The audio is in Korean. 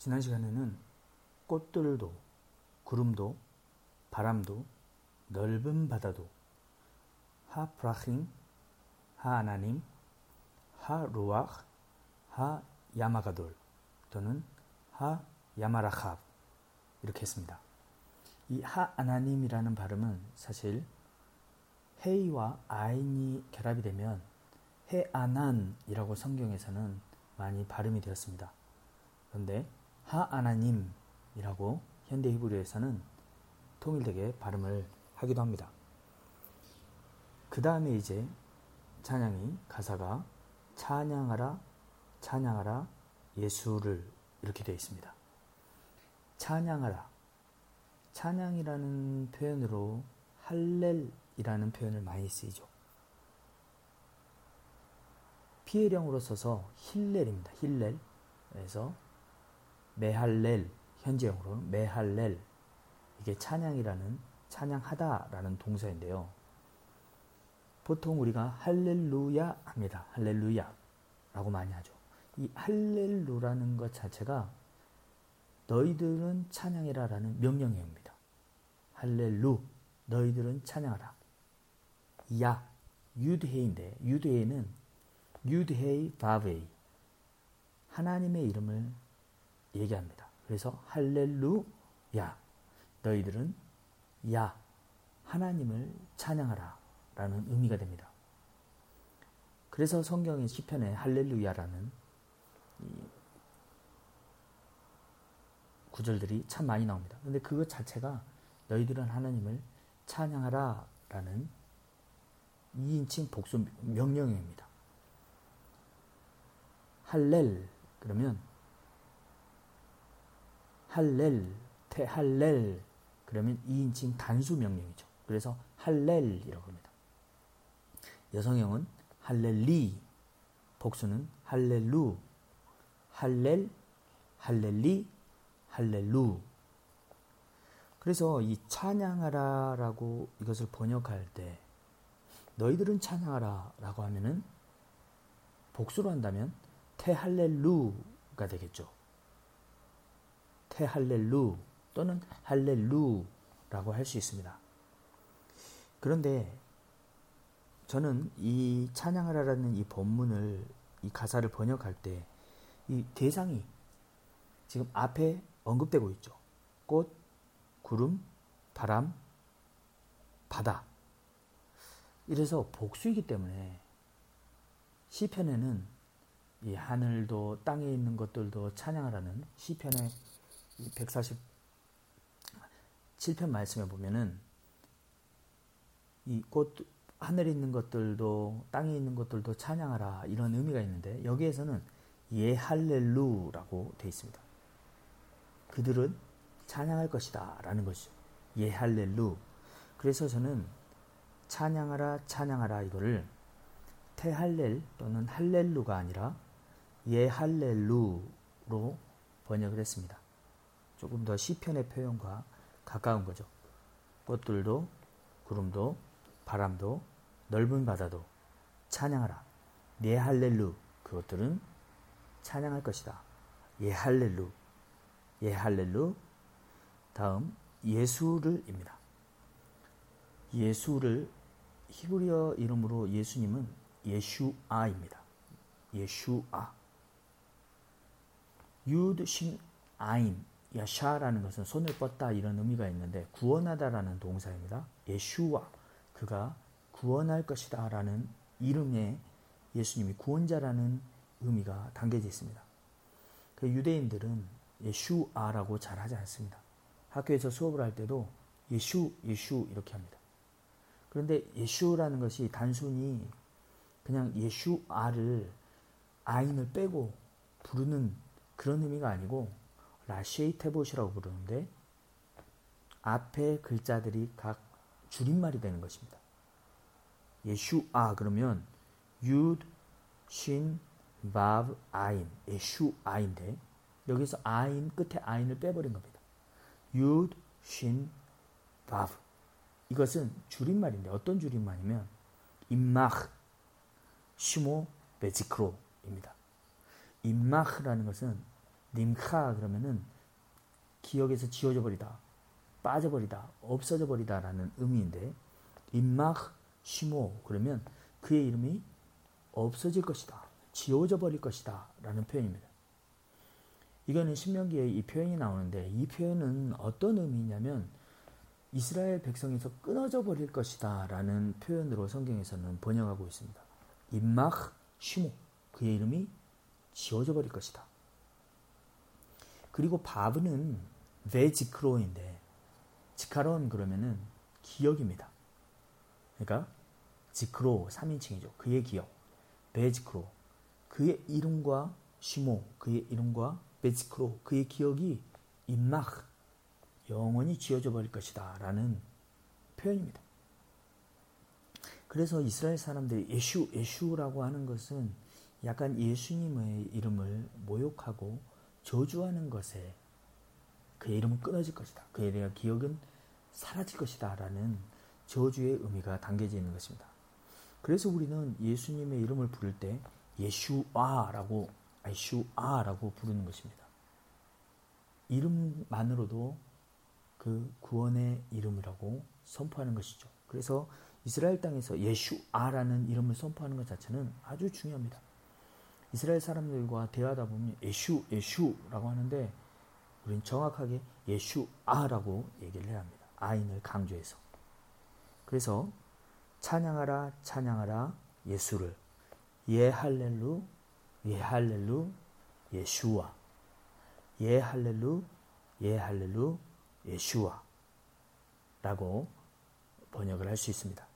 지난 시간에는 꽃들도 구름도 바람도 넓은 바다도 하 프라힌 하 아나님 하 루아흐 하 야마가돌 또는 하 야마라캅 이렇게 했습니다. 이 하 아나님이라는 발음은 사실 헤이와 아인이 결합이 되면 헤아난이라고 성경에서는 많이 발음이 되었습니다. 그런데 하아나님이라고 현대 히브리에서는 통일되게 발음을 하기도 합니다. 그 다음에 이제 찬양이 가사가 찬양하라 찬양하라 예수를 이렇게 되어 있습니다. 찬양하라 찬양이라는 표현으로 할렐이라는 표현을 많이 쓰이죠. 피해령으로 써서 힐렐입니다. 힐렐. 그래서 메할렐 현재형으로는 메할렐 이게 찬양이라는 찬양하다라는 동사인데요. 보통 우리가 할렐루야 합니다. 할렐루야 라고 많이 하죠. 이 할렐루라는 것 자체가 너희들은 찬양해라 라는 명령형입니다. 할렐루 너희들은 찬양하라. 야 유드헤인데 유드헤는 유드헤이 바베이 하나님의 이름을 얘기합니다. 그래서 할렐루야 너희들은 야 하나님을 찬양하라 라는 의미가 됩니다. 그래서 성경의 시편에 할렐루야라는 구절들이 참 많이 나옵니다. 근데 그것 자체가 너희들은 하나님을 찬양하라 라는 2인칭 복수 명령입니다. 할렐 그러면 할렐 테할렐 그러면 2인칭 단수 명령이죠. 그래서 할렐이라고 합니다. 여성형은 할렐리 복수는 할렐루 할렐 할렐리 할렐루 그래서 이 찬양하라라고 이것을 번역할 때 너희들은 찬양하라라고 하면은 복수로 한다면 테할렐루가 되겠죠. 테할렐루 또는 할렐루라고 할 수 있습니다. 그런데 저는 이 찬양하라라는 이 본문을 이 가사를 번역할 때 이 대상이 지금 앞에 언급되고 있죠. 꽃, 구름, 바람, 바다. 이래서 복수이기 때문에 시편에는 이 하늘도 땅에 있는 것들도 찬양하라는 시편의 147편 말씀에 보면은 이 꽃 하늘에 있는 것들도 땅에 있는 것들도 찬양하라 이런 의미가 있는데 여기에서는 예 할렐루라고 되어 있습니다. 그들은 찬양할 것이다 라는 것이죠. 예 할렐루. 그래서 저는 찬양하라 찬양하라 이거를 테할렐 또는 할렐루가 아니라 예 할렐루로 번역을 했습니다. 조금 더 시편의 표현과 가까운 거죠. 꽃들도 구름도 바람도 넓은 바다도 찬양하라. 예 할렐루 그것들은 찬양할 것이다. 예 할렐루 예 할렐루 다음 예수를입니다. 예수를 히브리어 이름으로 예수님은 예슈아입니다. 예슈아 유드 신 아인 야샤라는 것은 손을 뻗다 이런 의미가 있는데 구원하다라는 동사입니다. 예슈와 그가 구원할 것이다라는 이름에 예수님이 구원자라는 의미가 담겨져 있습니다. 그 유대인들은 예슈아라고 잘 하지 않습니다. 학교에서 수업을 할 때도 예슈, 예슈 이렇게 합니다. 그런데 예슈라는 것이 단순히 그냥 예슈아를 아인을 빼고 부르는 그런 의미가 아니고 ראשי תיבות이라고 부르는데 앞에 글자들이 각 줄임말이 되는 것입니다. 예슈아 그러면 유드, 신, 바브, 아인, 예슈아인데 여기서 아인 끝에 아인을 빼버린 겁니다. 유드, 신, 바브 이것은 줄임말인데 어떤 줄임말이면 임마흐, 시모, 베지크로입니다. 임마흐라는 것은 님카 그러면은 기억에서 지워져 버리다, 빠져버리다, 없어져 버리다라는 의미인데 임막 시모 그러면 그의 이름이 없어질 것이다, 지워져 버릴 것이다 라는 표현입니다. 이거는 신명기에 이 표현이 나오는데 이 표현은 어떤 의미냐면 이스라엘 백성에서 끊어져 버릴 것이다 라는 표현으로 성경에서는 번역하고 있습니다. 임막 시모 그의 이름이 지워져 버릴 것이다. 그리고 바브는 베지크로인데 지카론 그러면은 기억입니다. 그러니까 지크로 3인칭이죠. 그의 기억. 베지크로 그의 이름과 시모 그의 이름과 베지크로 그의 기억이 임막 영원히 지어져 버릴 것이다 라는 표현입니다. 그래서 이스라엘 사람들이 예슈, 예슈라고 하는 것은 약간 예수님의 이름을 모욕하고 저주하는 것에 그의 이름은 끊어질 것이다. 그에 대한 기억은 사라질 것이다. 라는 저주의 의미가 담겨져 있는 것입니다. 그래서 우리는 예수님의 이름을 부를 때 예슈아라고 예슈아라고 부르는 것입니다. 이름만으로도 그 구원의 이름이라고 선포하는 것이죠. 그래서 이스라엘 땅에서 예슈아라는 이름을 선포하는 것 자체는 아주 중요합니다. 이스라엘 사람들과 대화하다 보면 예슈, 예슈라고 하는데 우리는 정확하게 예슈아라고 얘기를 해야 합니다. 아인을 강조해서. 그래서 찬양하라, 찬양하라, 예수를. 예 할렐루, 예 할렐루, 예슈아. 예 할렐루, 예 할렐루, 예슈아. 라고 번역을 할 수 있습니다.